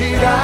tirar.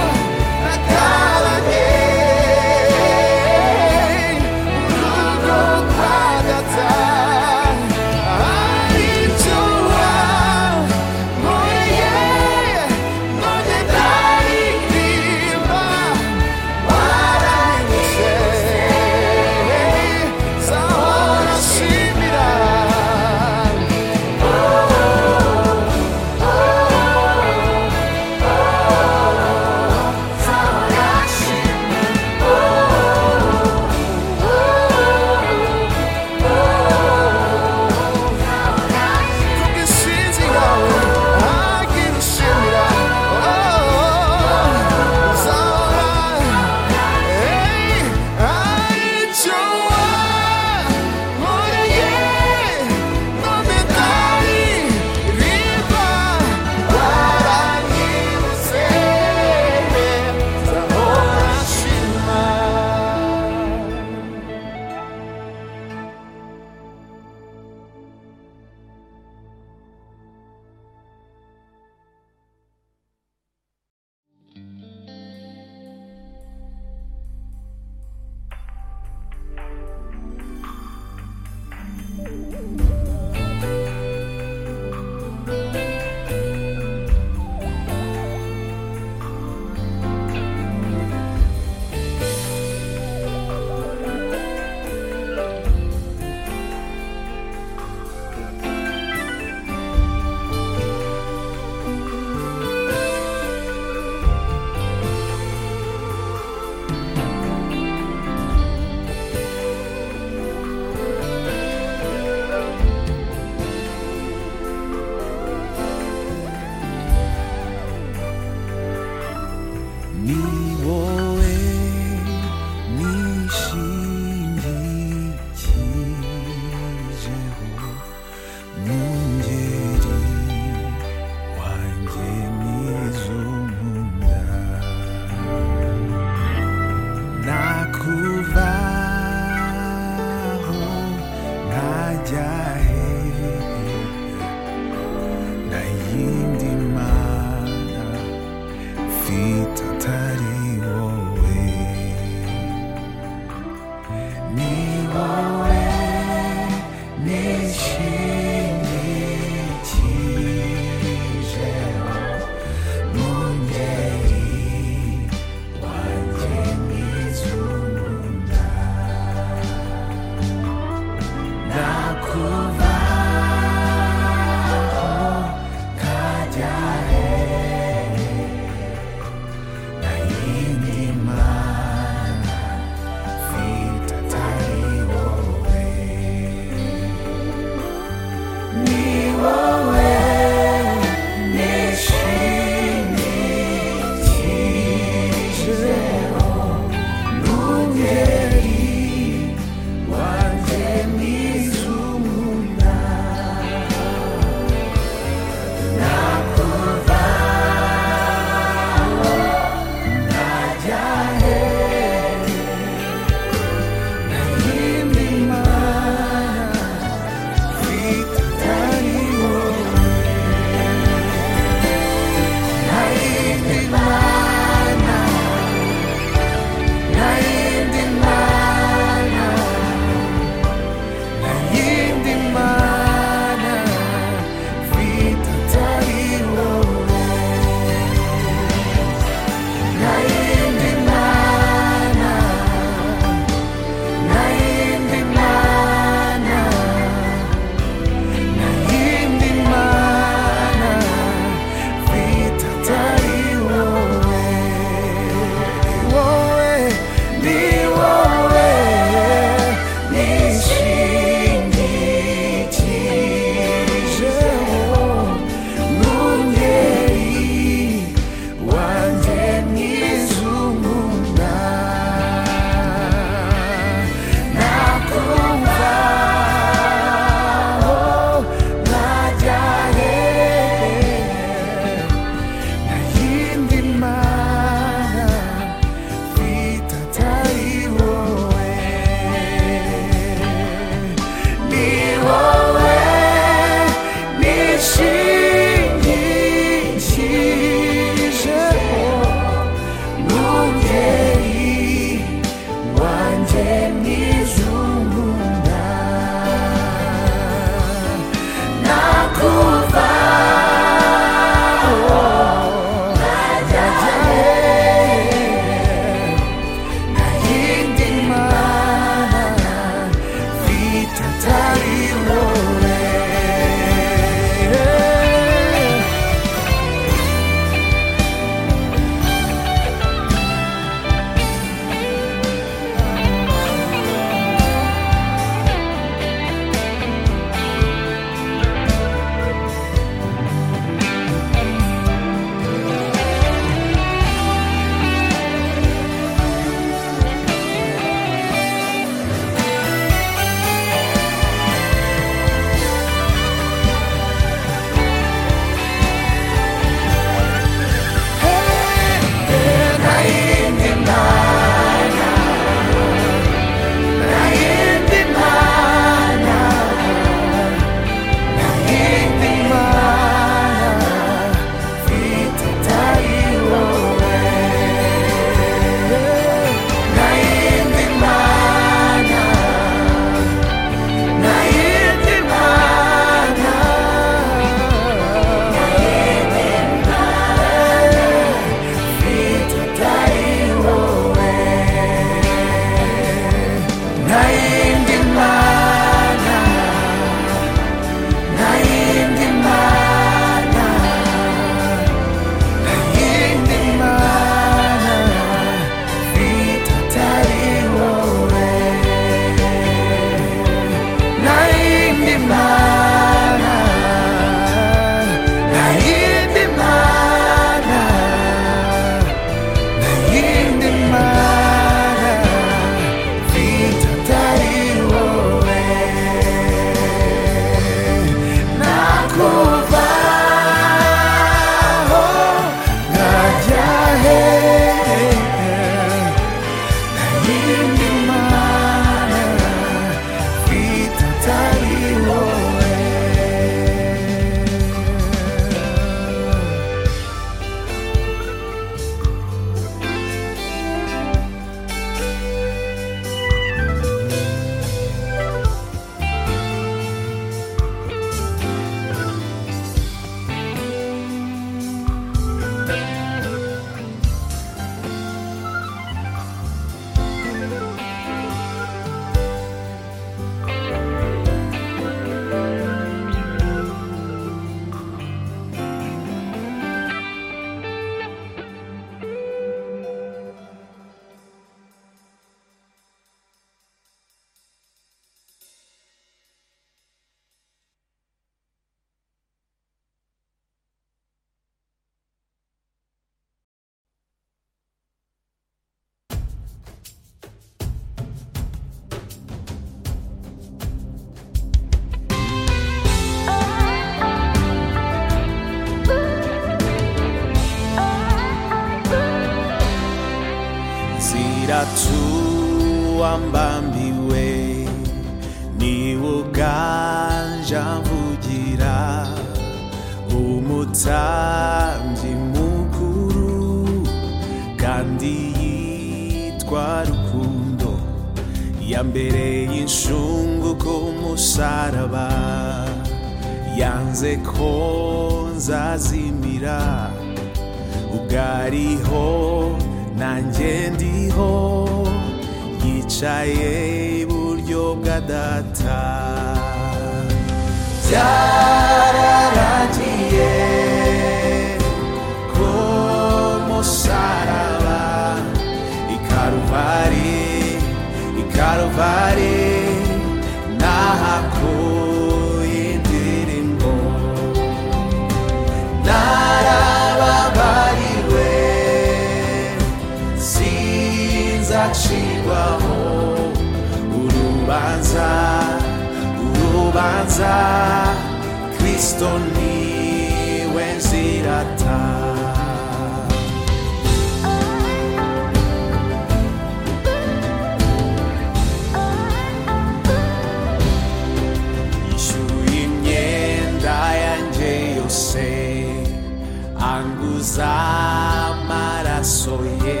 z'amaraso ye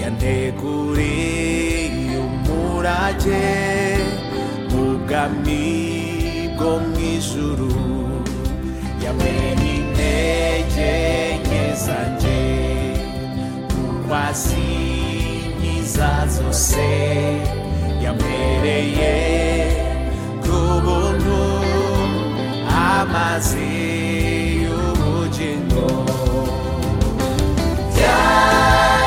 yanteguriye umurage mu bwami bwo mu ijuru yamenye intege nke zanjye kwasinyiza zose yampereye ku buntu amazi y'ubugingo. God.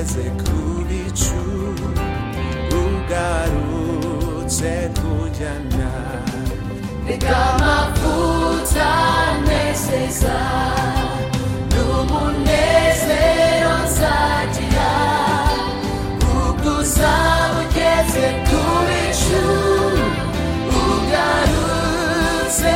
execute ugarutse kunjyana reka amavuta nezeza n'umunezero nzagira ubwo uzaba ugeze ku bicu ugarutse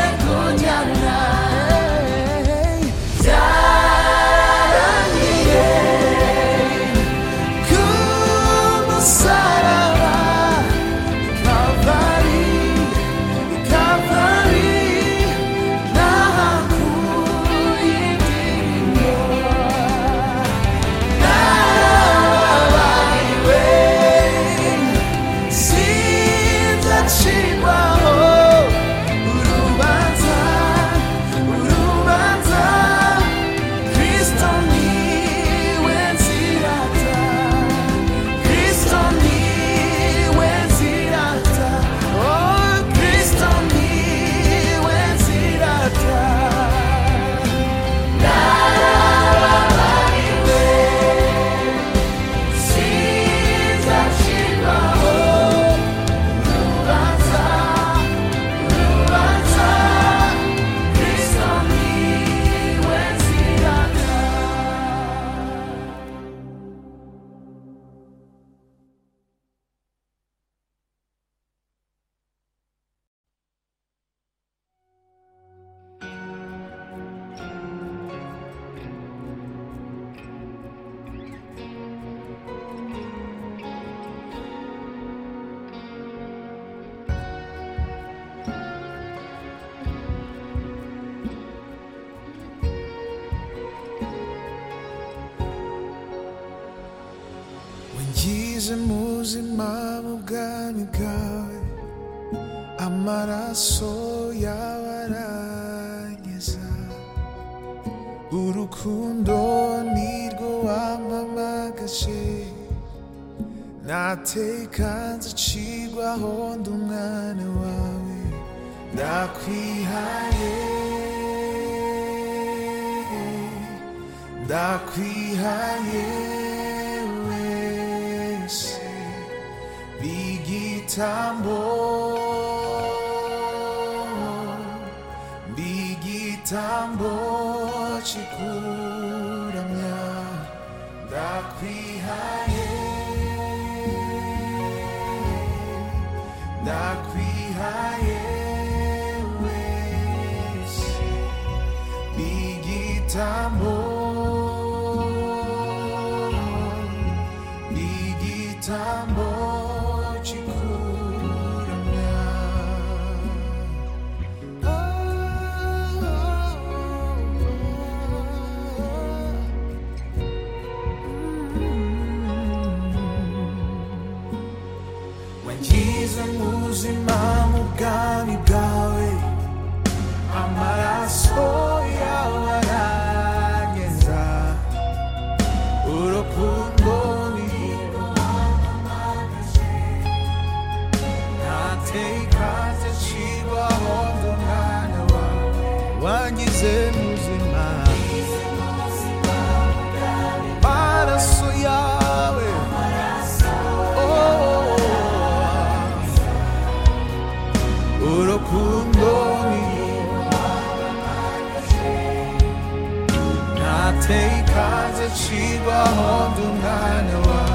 contigo a rodo na noa,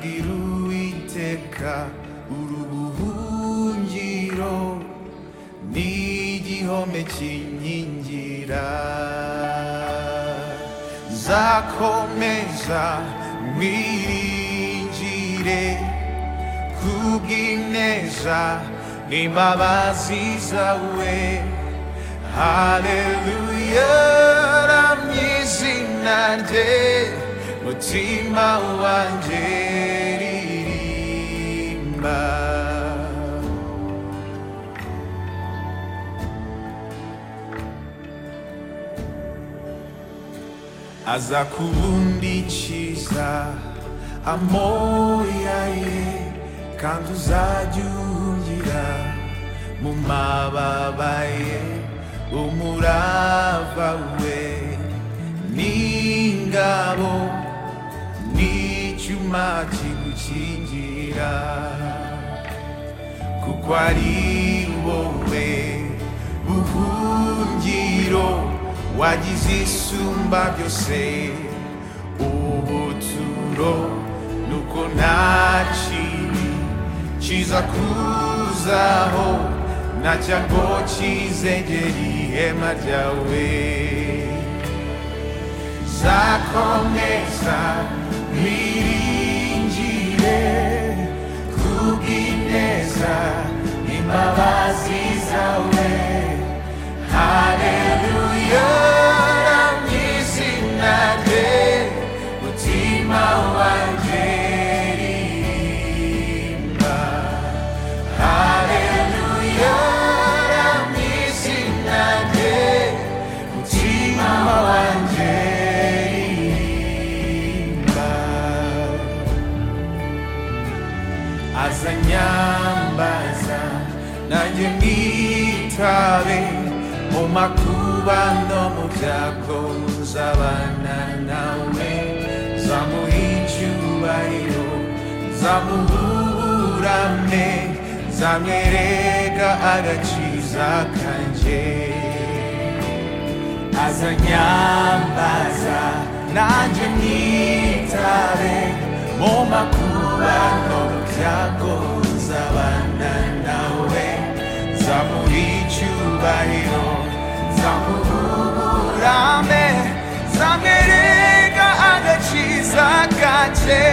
ndabwira uwiteka urubuhungiro n'igihome kinkingira zakomeza mwiringire kubw'ineza n'imbabazi zawe aza kubundikiza amoya ye kandi uzajya uhungira mu mababa ye umurava we. N'ingabo n'icyuma kigukingira kuko ari wowe buhungiro wagize isumba byose ubuturo nuko nta kibi kiza kuzaho nta cyago kizegera ihema ryawe zakomeza mwiringire kubw'ineza imbabazi zawe haleluya ramye izina rye mutima makuba no mu byago nzabana nawe zamuha icyubahiro zamuburame zamwereka agakiza kanjye azanyambaza nanjye mwitabe mu makuba no mu byago nzabana nawe zamuha icyubahiro zamuburame zamwereka agakiza kanjye Oh,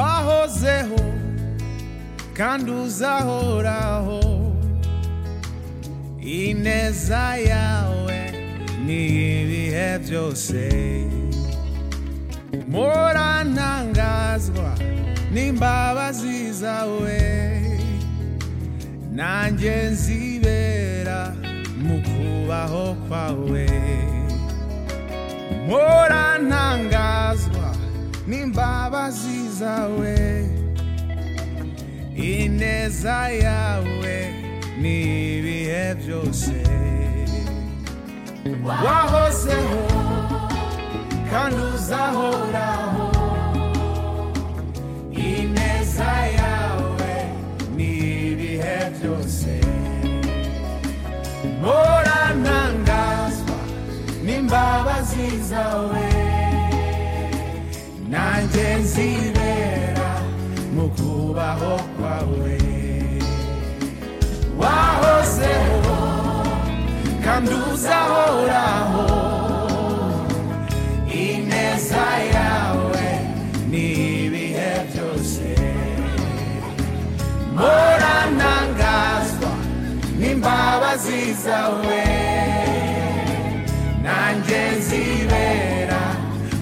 wahozeho kandi uzahoraho. Ineza yawe ni ibihe byose. Murantangazwa n'imbabazi zawe. Nanjye nzibera mu kubaho kwawe. Mpora ntangazwa n'imbabazi zawe ineza yawe ni ibihe byose. Wahozeho kandi uzahoraho. Ineza yawe ni ibihe byose. Mpora ntangazwa n'imbabazi zawe nanjye nzibera mu kubaho kwawe wahozeho kandi uzahoraho ineza yawe ni ibihe byose mpora ntangazwa n'imbabazi zawe nanjye nzibera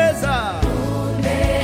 natureza.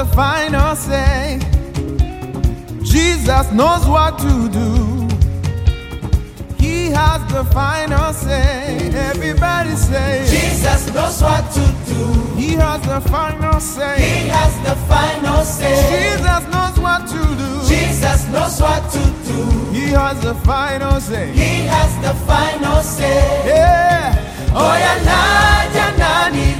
The final say. Jesus knows what to do. He has the final say. Everybody say, Jesus knows what to do. He has the final say. He has the final say. Jesus knows what to do. Jesus knows what to do. He has the final say. He has the final say. Yeah. Oh, Oya naja nani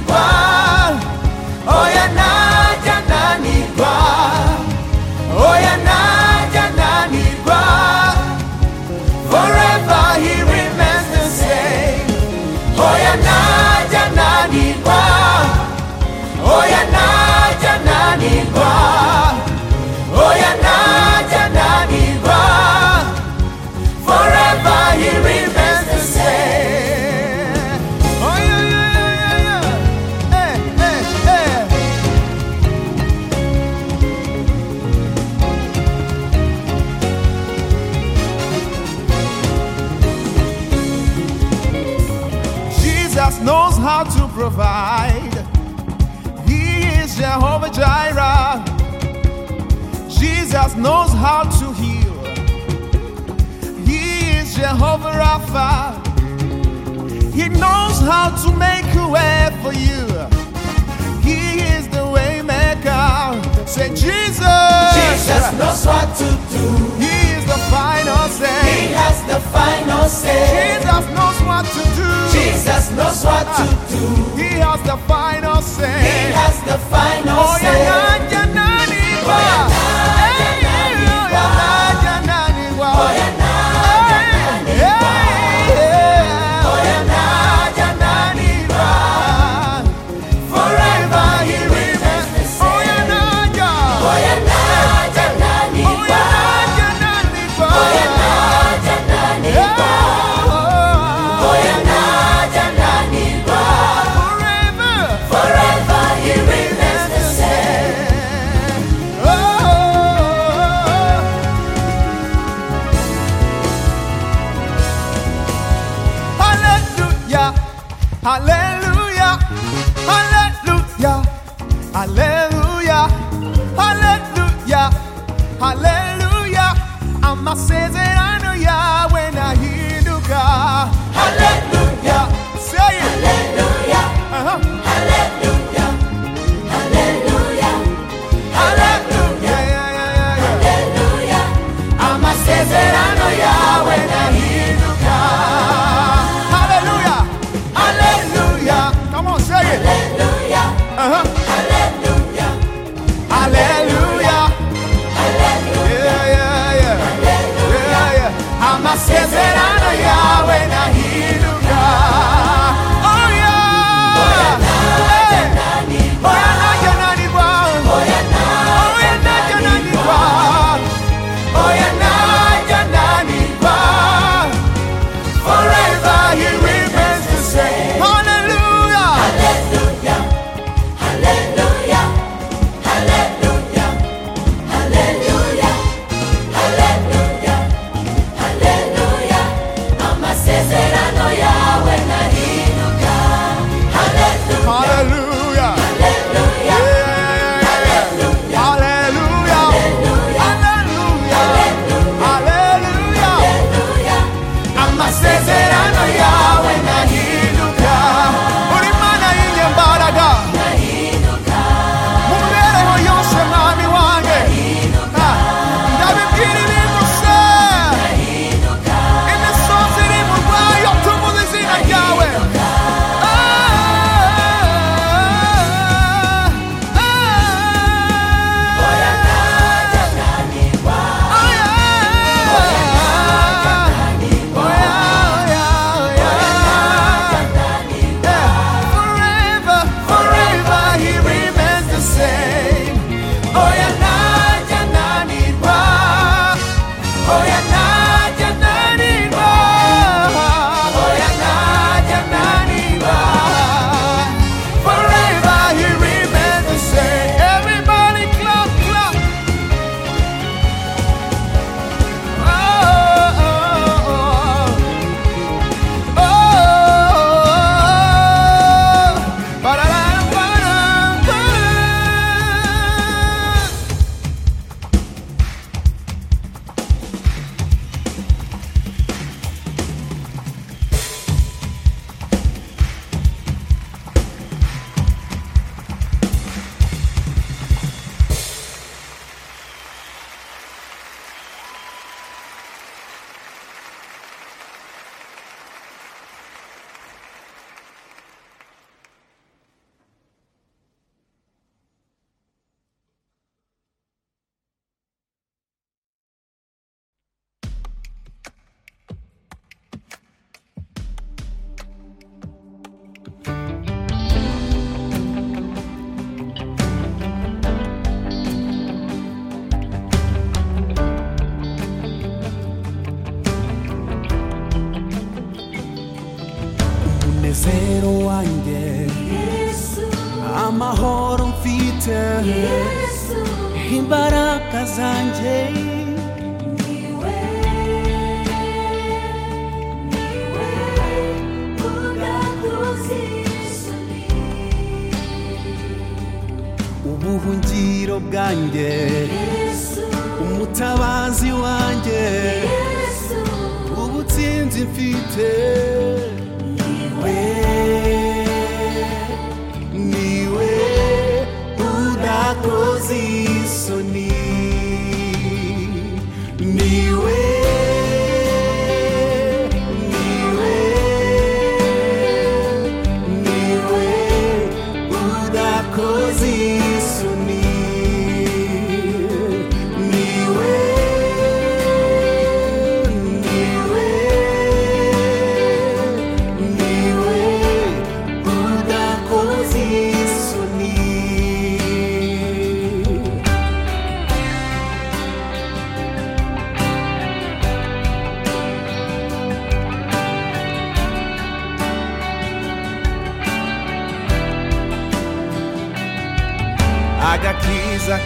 kwa. Oya provide. He is Jehovah Jireh. Jesus knows how to heal. He is Jehovah Rapha. He knows how to make a way for you. He is the way maker. Say Jesus. Jesus knows what to do. He is the final say. He has the final say. Jesus knows what to. Jesus knows what to do. He has the final say. He has the final Oh yeah, say. yeah, yeah, nani wa. Hey, oh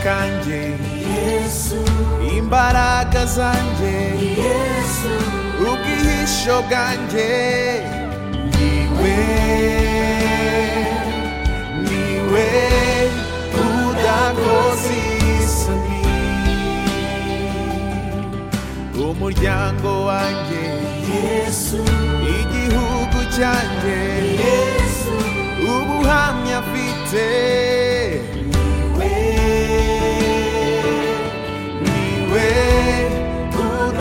kanjye Yesu imbaraga zanjye Yesu ubwihisho bwanjye niwe niwe udakoze isoni umuryango wanjye Yesu igihugu cyanjye Yesu. Ubuhamya mfite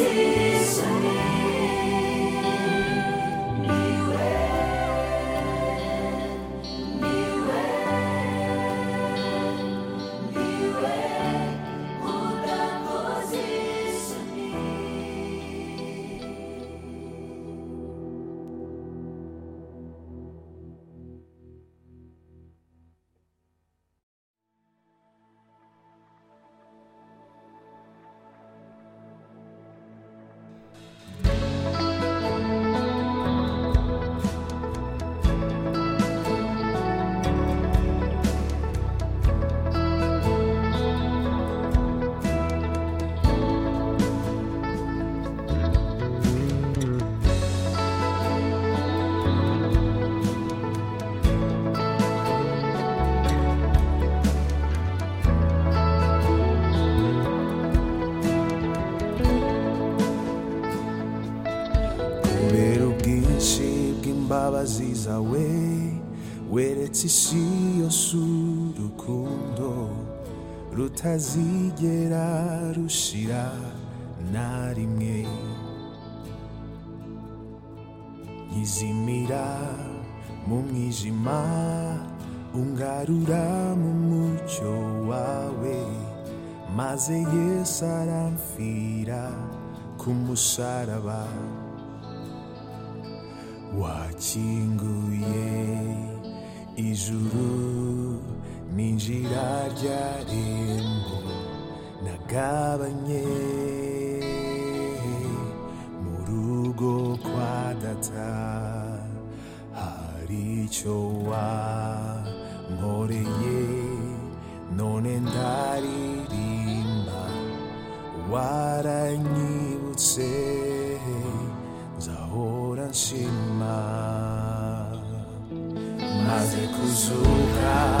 see. Isi yose urukundo rutazigera rushira na rimwe. Nkizimira mu mwijima ungarura mu mucyo wawe maze yesu aramfira ku musaraba. Wakinguye ijuru ninjira rya rembo nagabanye mu rugo kwa data. Hari icyo wankoreye none ndaririmba. Waranyibutse nzahora nshima maze kuzuka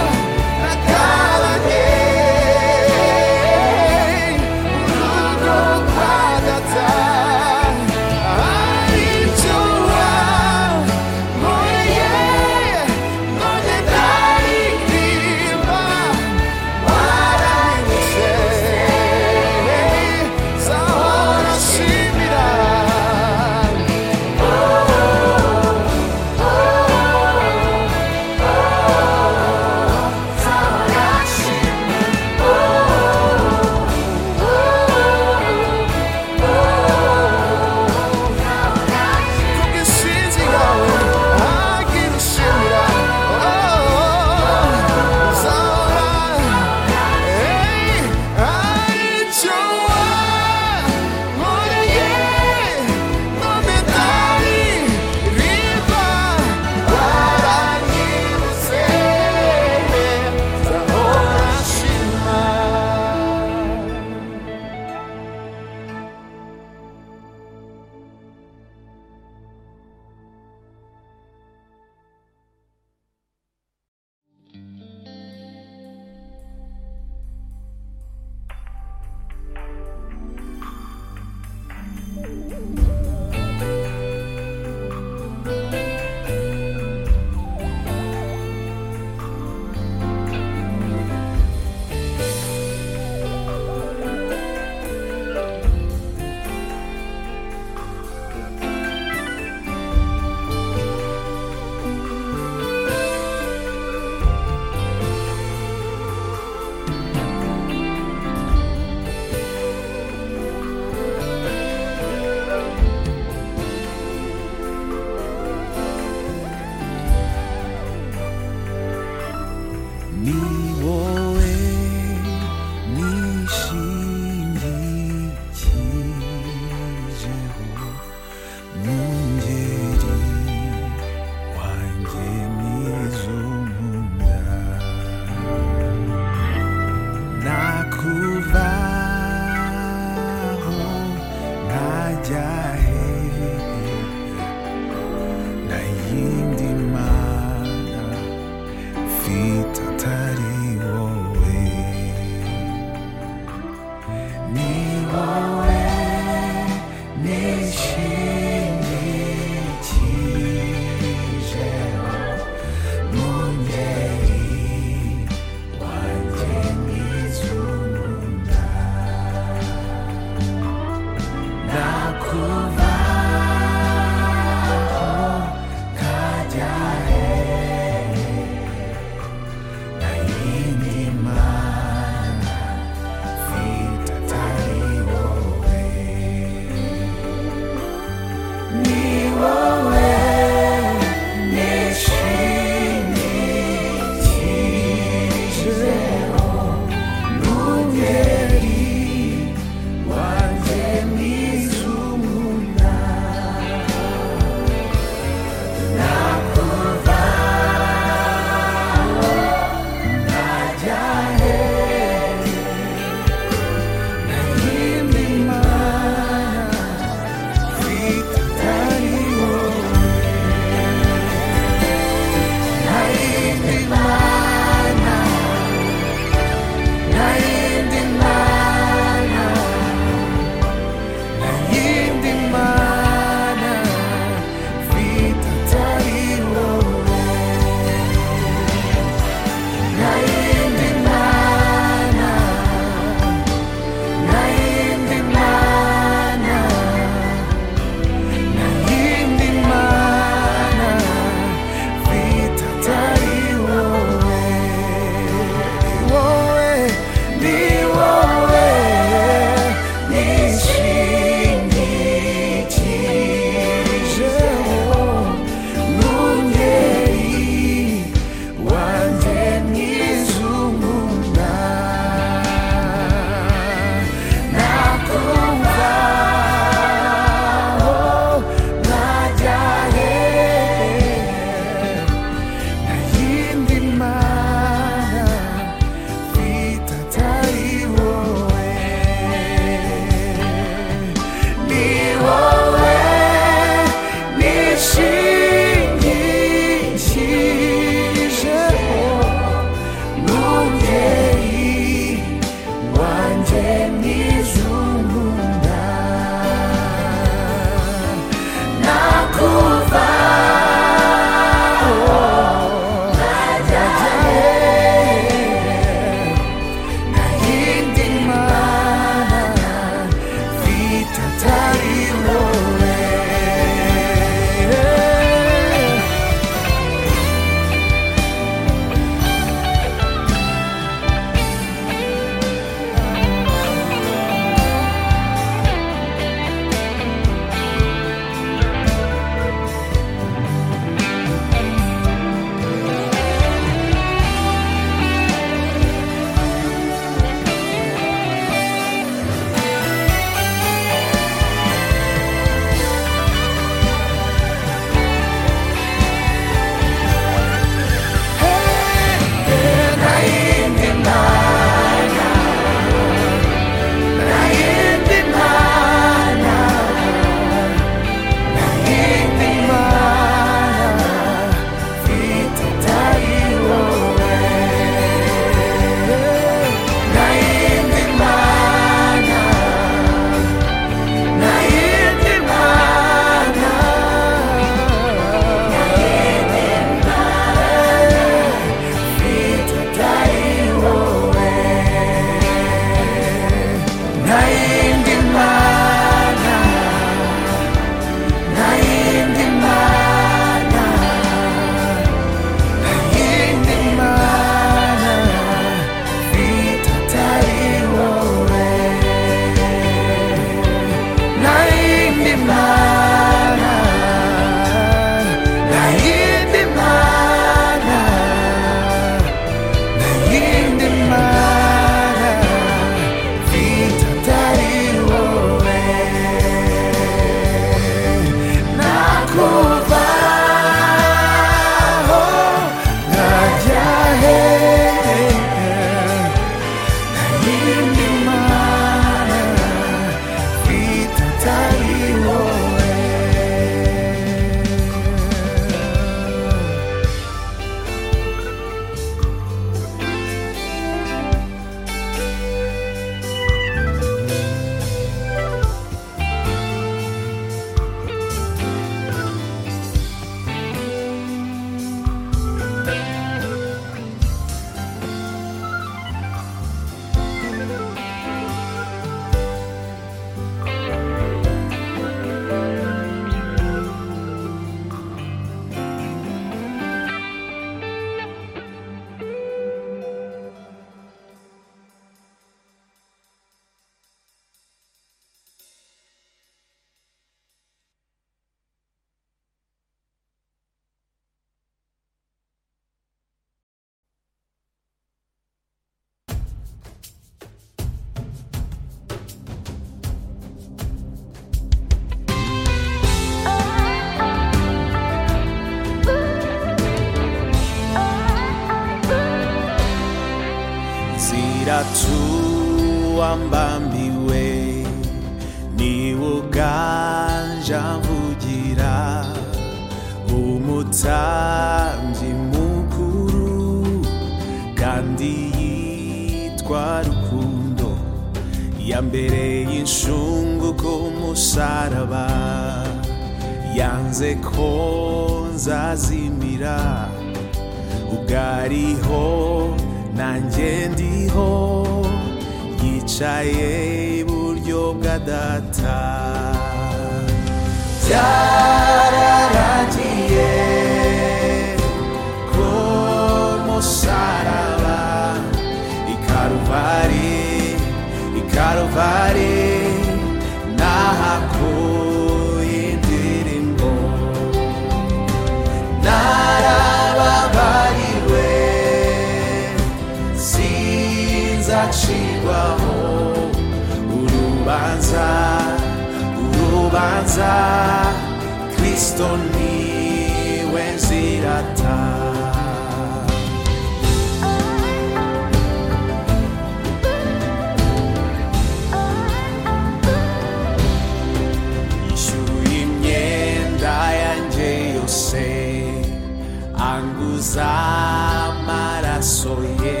maso ye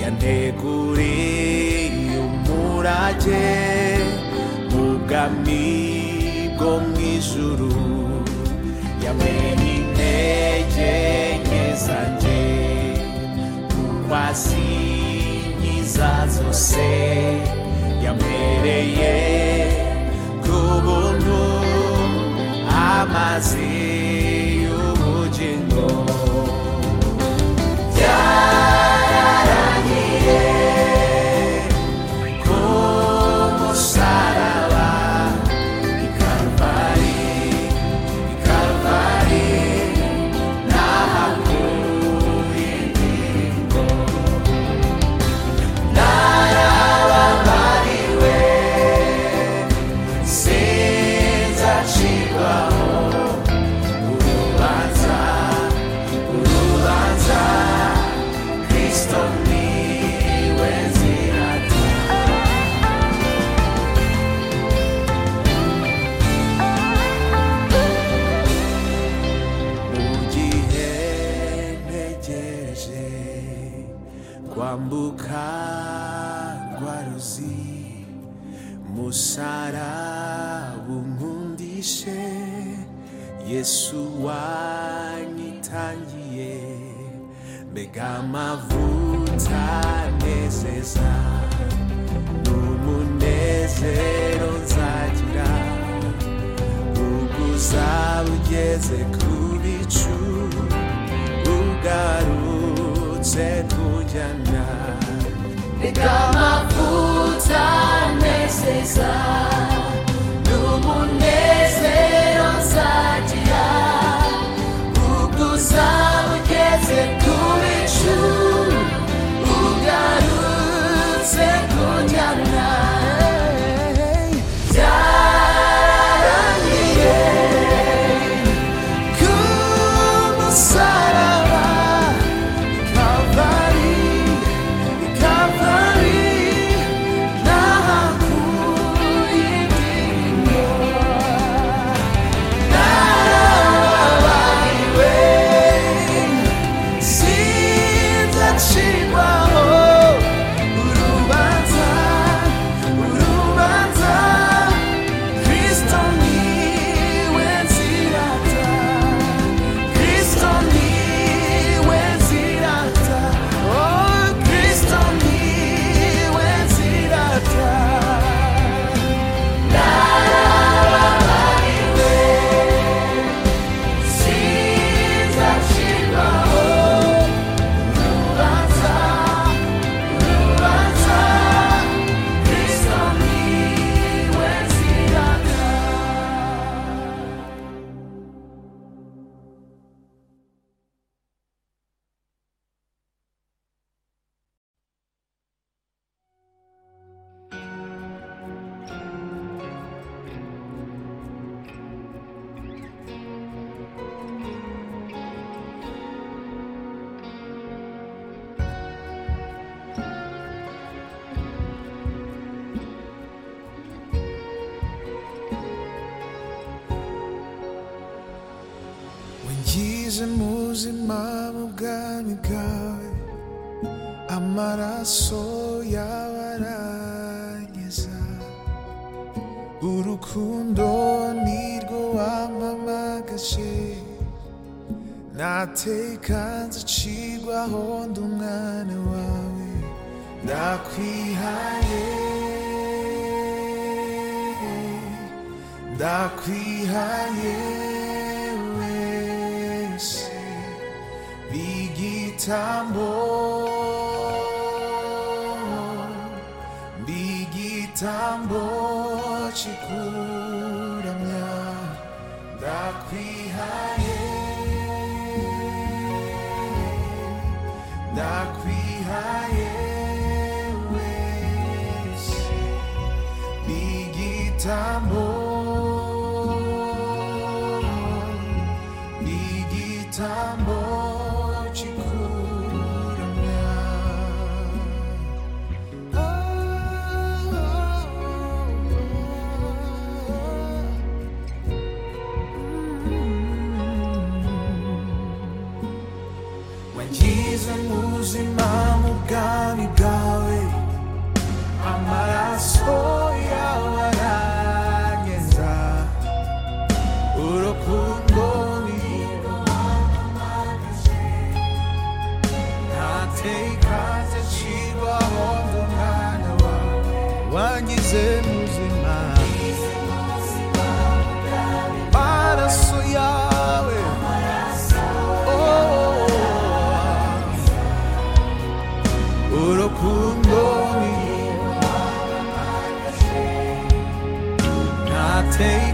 yanteguriye umurage mu bwami bwo mu ijuru yamenye intege nke zanjye ububasi nkiza zose yampereye ku buntu amazi jana, ni kama futa meseza.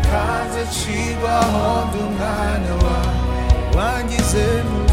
casa, chegou a roda na noa, quando dizemos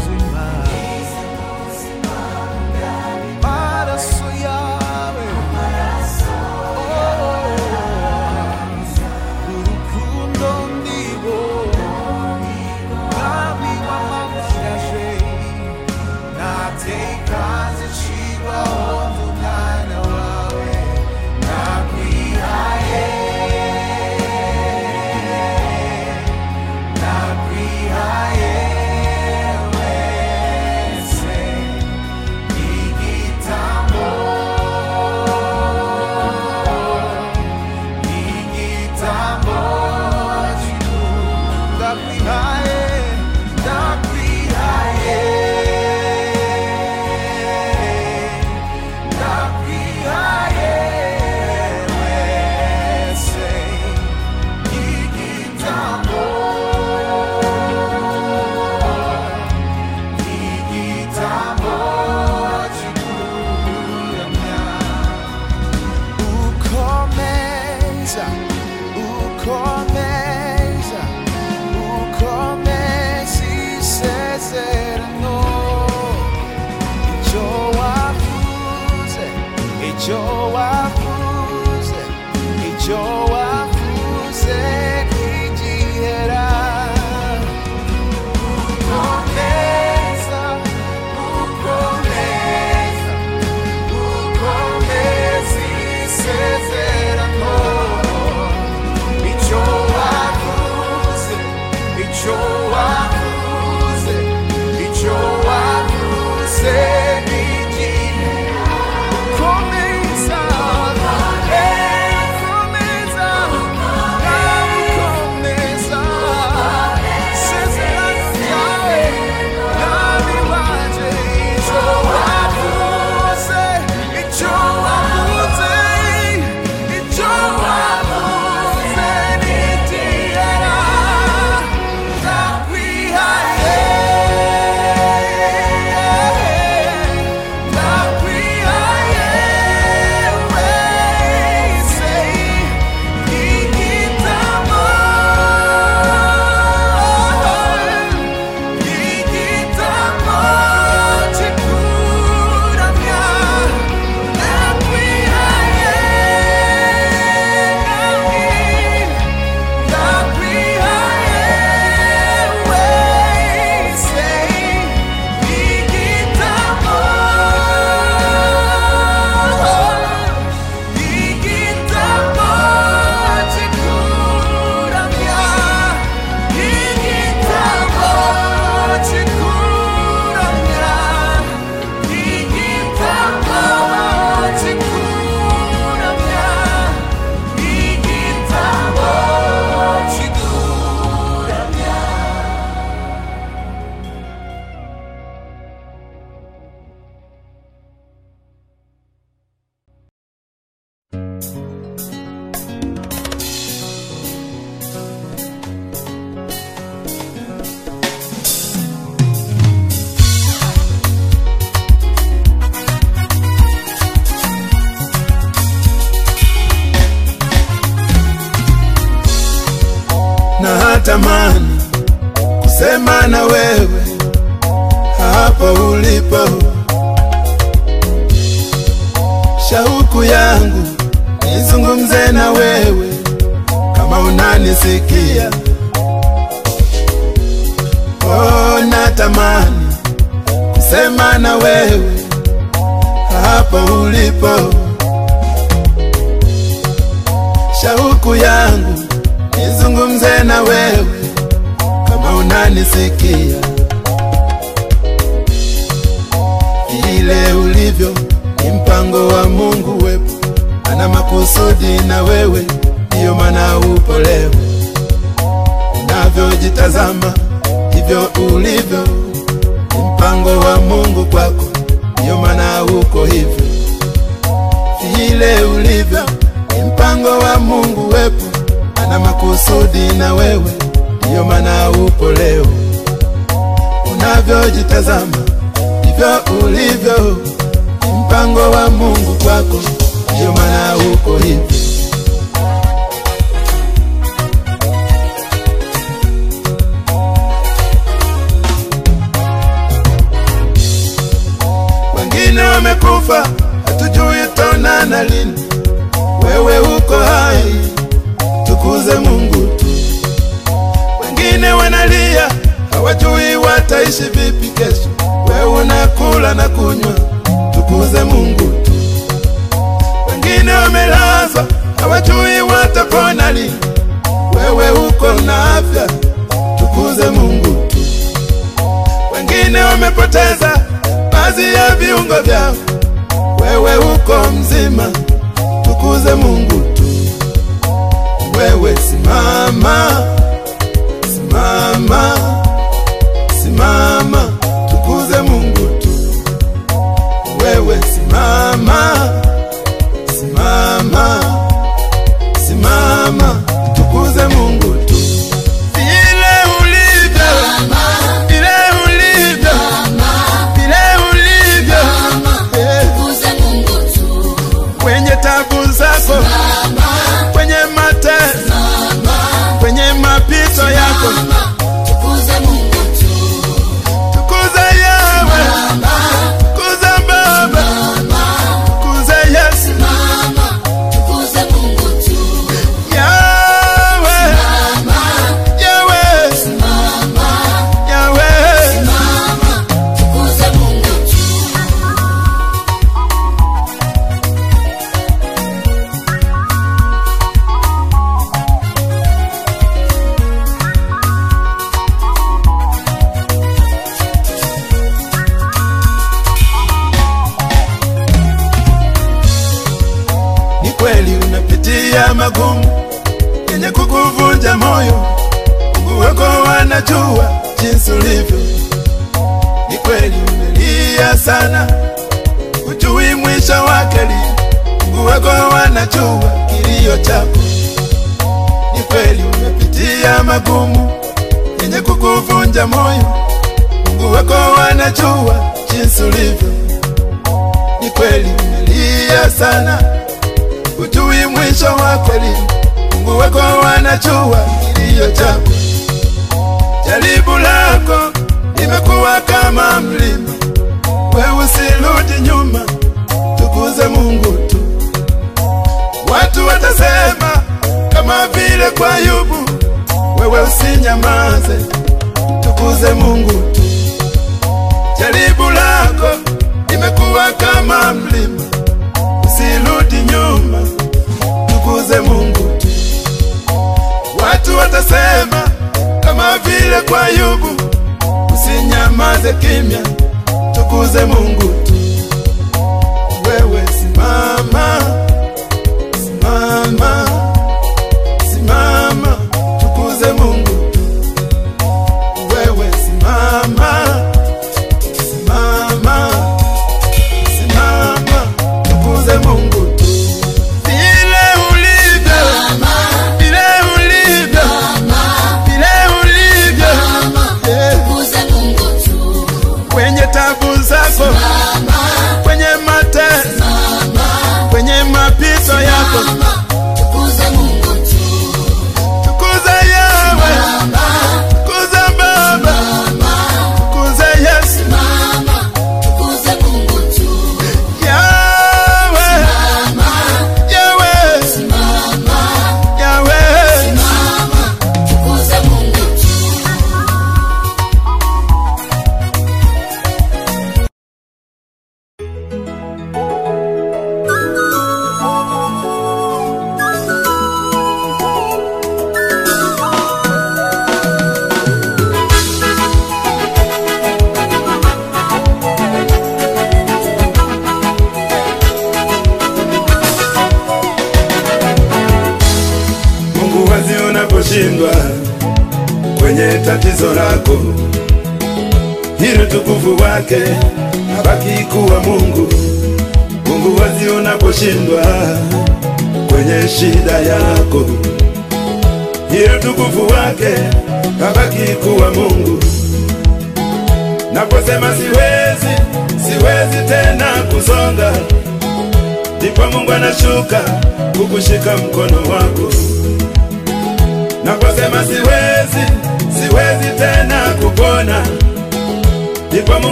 mzima, tukuze Mungu tu. Wewe simama,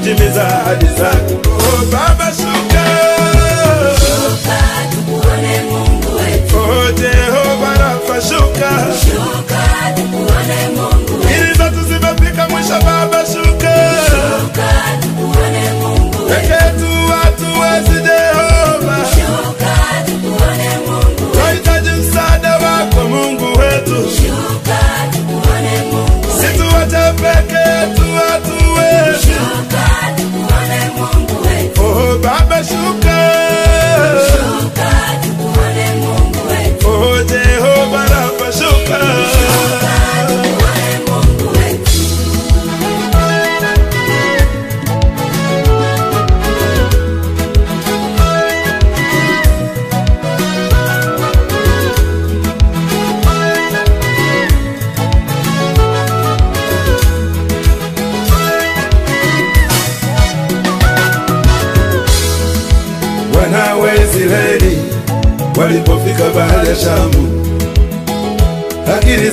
utilizar a desato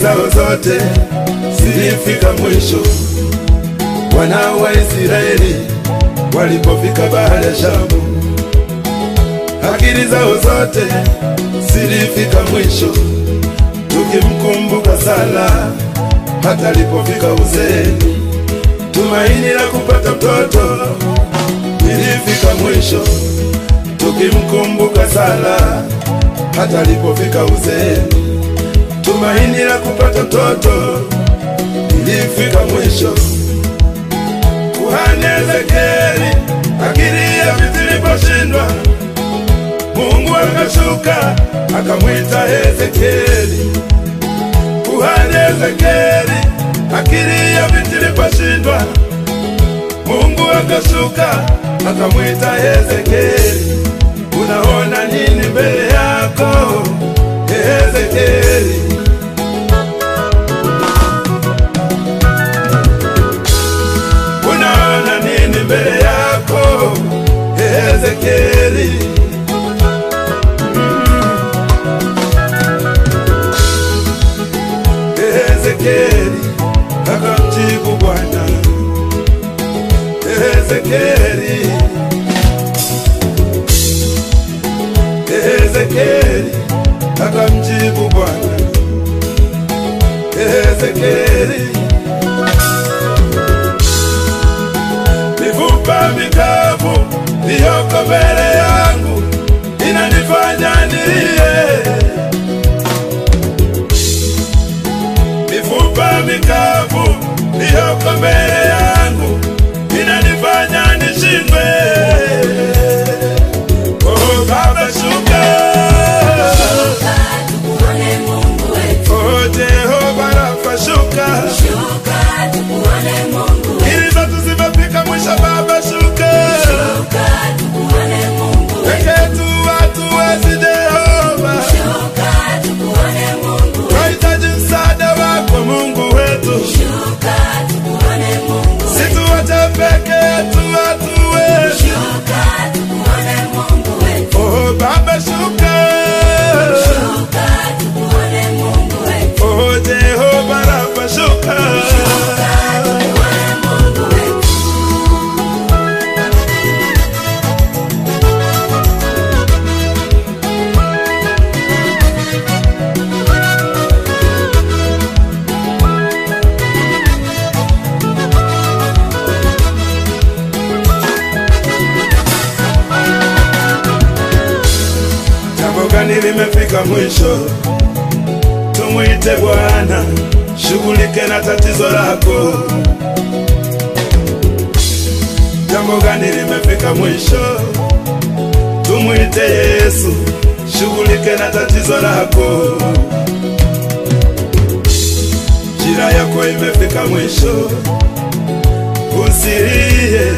zao zote zilifika mwisho. Wana wa Israeli walipofika bahari ya Shamu, akili zao zote zilifika mwisho. Tukimkumbuka sala hata alipofika uzeeni, tumaini la kupata mtoto lilifika mwisho tukimkumbuka sala hata alipofika uzeeni, tumaini la kupata mtoto ilifika mwisho. Kuhani Ezekieli akili yake ziliposhindwa, Mungu akashuka akamwita Ezekieli. Kuhani Ezekieli akili yake ziliposhindwa, Mungu akashuka akamwita Ezekieli. Unaona nini mbele yako Ezekieli? ezekeri ezekeri akakikugwana ezekeri ezekeri akamjibu bwana. Ezekeri mifupa mikavu iliyoko mbele yangu inanifanya nilie, mifupa mikavu iliyoko mbele yangu inanifanya nishindwe. Oh, Baba shuka. Oh, Jehova Rafa shuka, ili zetu zimefika mwisho. Baba shuka, get to imefika tumwite Bwana, shughulike na tatizo lako. Jambo gani limefika mwisho, tumwite Yesu, shughulike na tatizo lako. Jira yako imefika mwisho, usilie,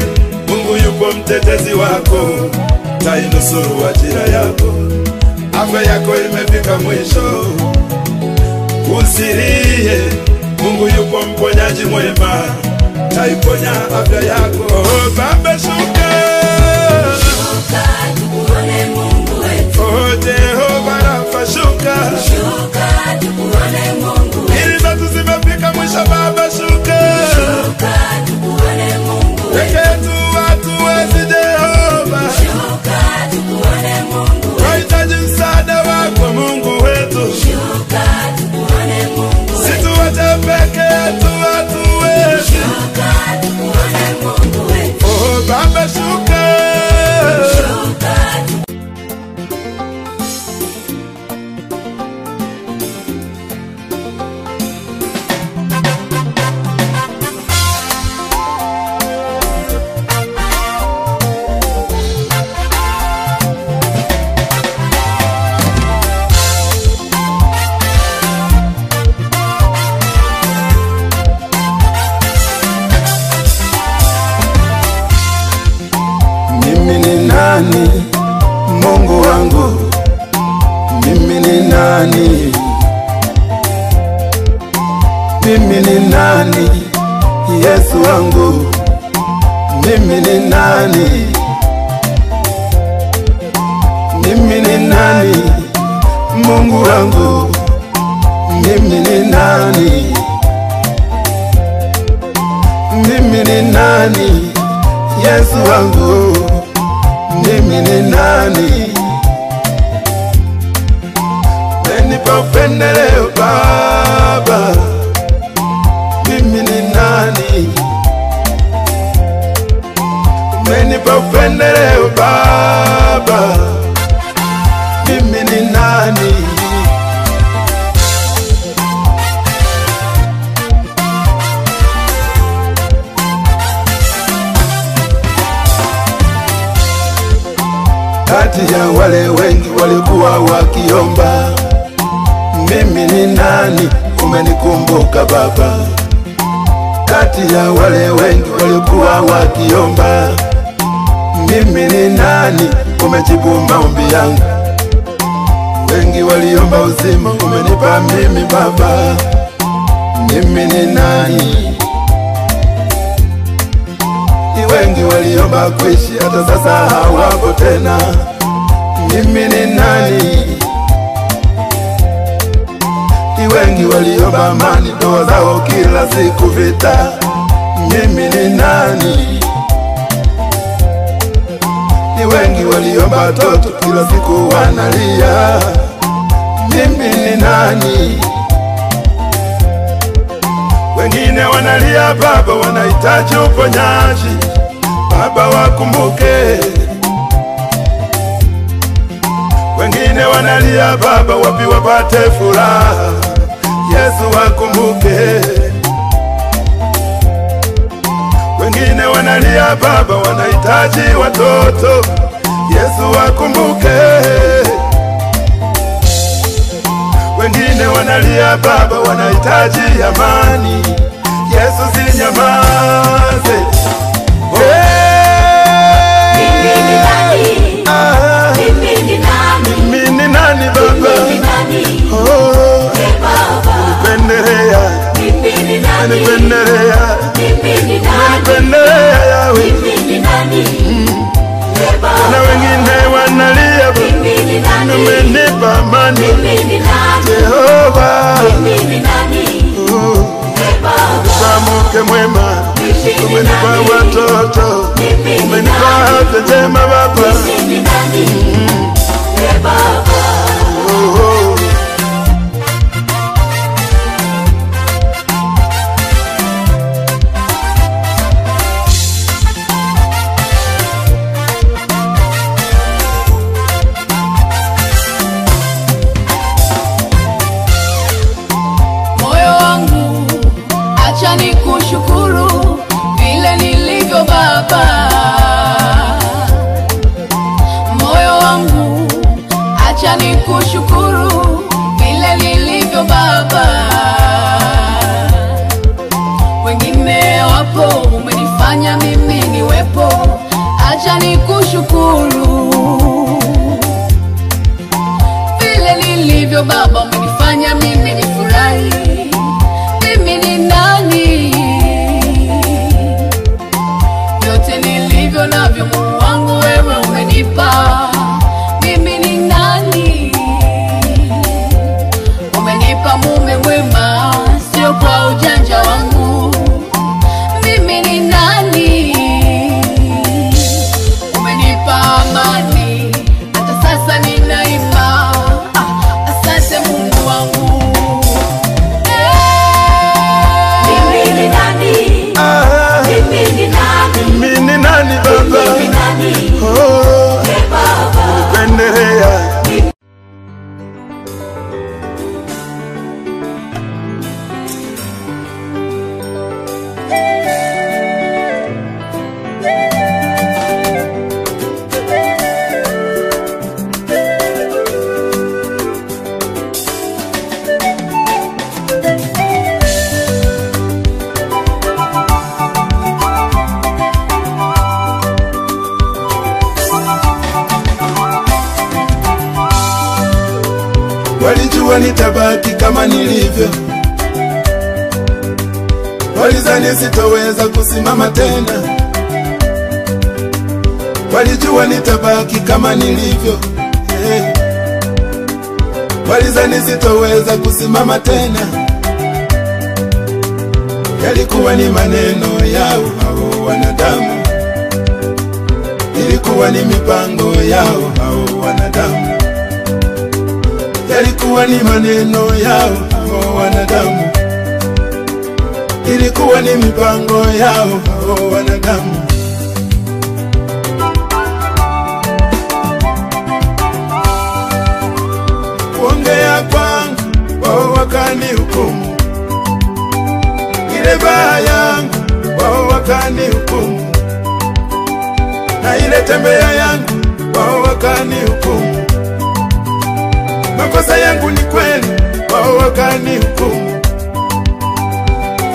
Mungu yupo mtetezi wako, tainusuru ajira yako. Afya yako imefika mwisho, usilie, Mungu yupo mponyaji mwema, taiponya afya yako. Oh, Baba shuka, oh Jehova Rafa shuka, ili zetu zimefika mwisho. Baba shuka, Shuka Wetu, Shuka tukuone Mungu wetu. situache peke yetu hatuwezi. Shuka tukuone Mungu. Oh Baba ninani nani? Pa upendeleo baba. Mimi ni nani? Nani pa upendeleo baba. Ya wale wengi walikuwa wakiomba, mimi ni nani? Umenikumbuka Baba. Kati ya wale wengi walikuwa wakiomba, mimi ni nani? Umejibu maombi yangu. Wengi waliomba uzima, umenipa mimi Baba. Mimi ni nani? Ni wengi waliomba kuishi, hata sasa hawapo tena. Mimi ni nani? Ni wengi waliomba amani, ndoa zao kila siku vita. Mimi ni nani? Ni wengi waliomba watoto, kila siku wanalia. Mimi ni nani? Wengine wanalia Baba, wanahitaji uponyaji. Baba wakumbuke. Wengine wanalia Baba, wapi wapate furaha. Yesu wakumbuke. Wengine wanalia Baba, wanahitaji watoto. Yesu wakumbuke. Wengine wanalia Baba, wanahitaji amani. Yesu sinyamaze. Nani? Mimi ni nani? Oh, pendelea yawe. Mimi ni nani? Hmm. Ee Baba. Na wengine wanalia Baba, Mimi ni nani? umenipa amani Mimi ni nani? Jehova. Mimi ni nani? Oh, Ee Baba. kwa mke mwema Mimi ni umenipa nani? watoto, umenipa nani? afya njema Baba. Hmm.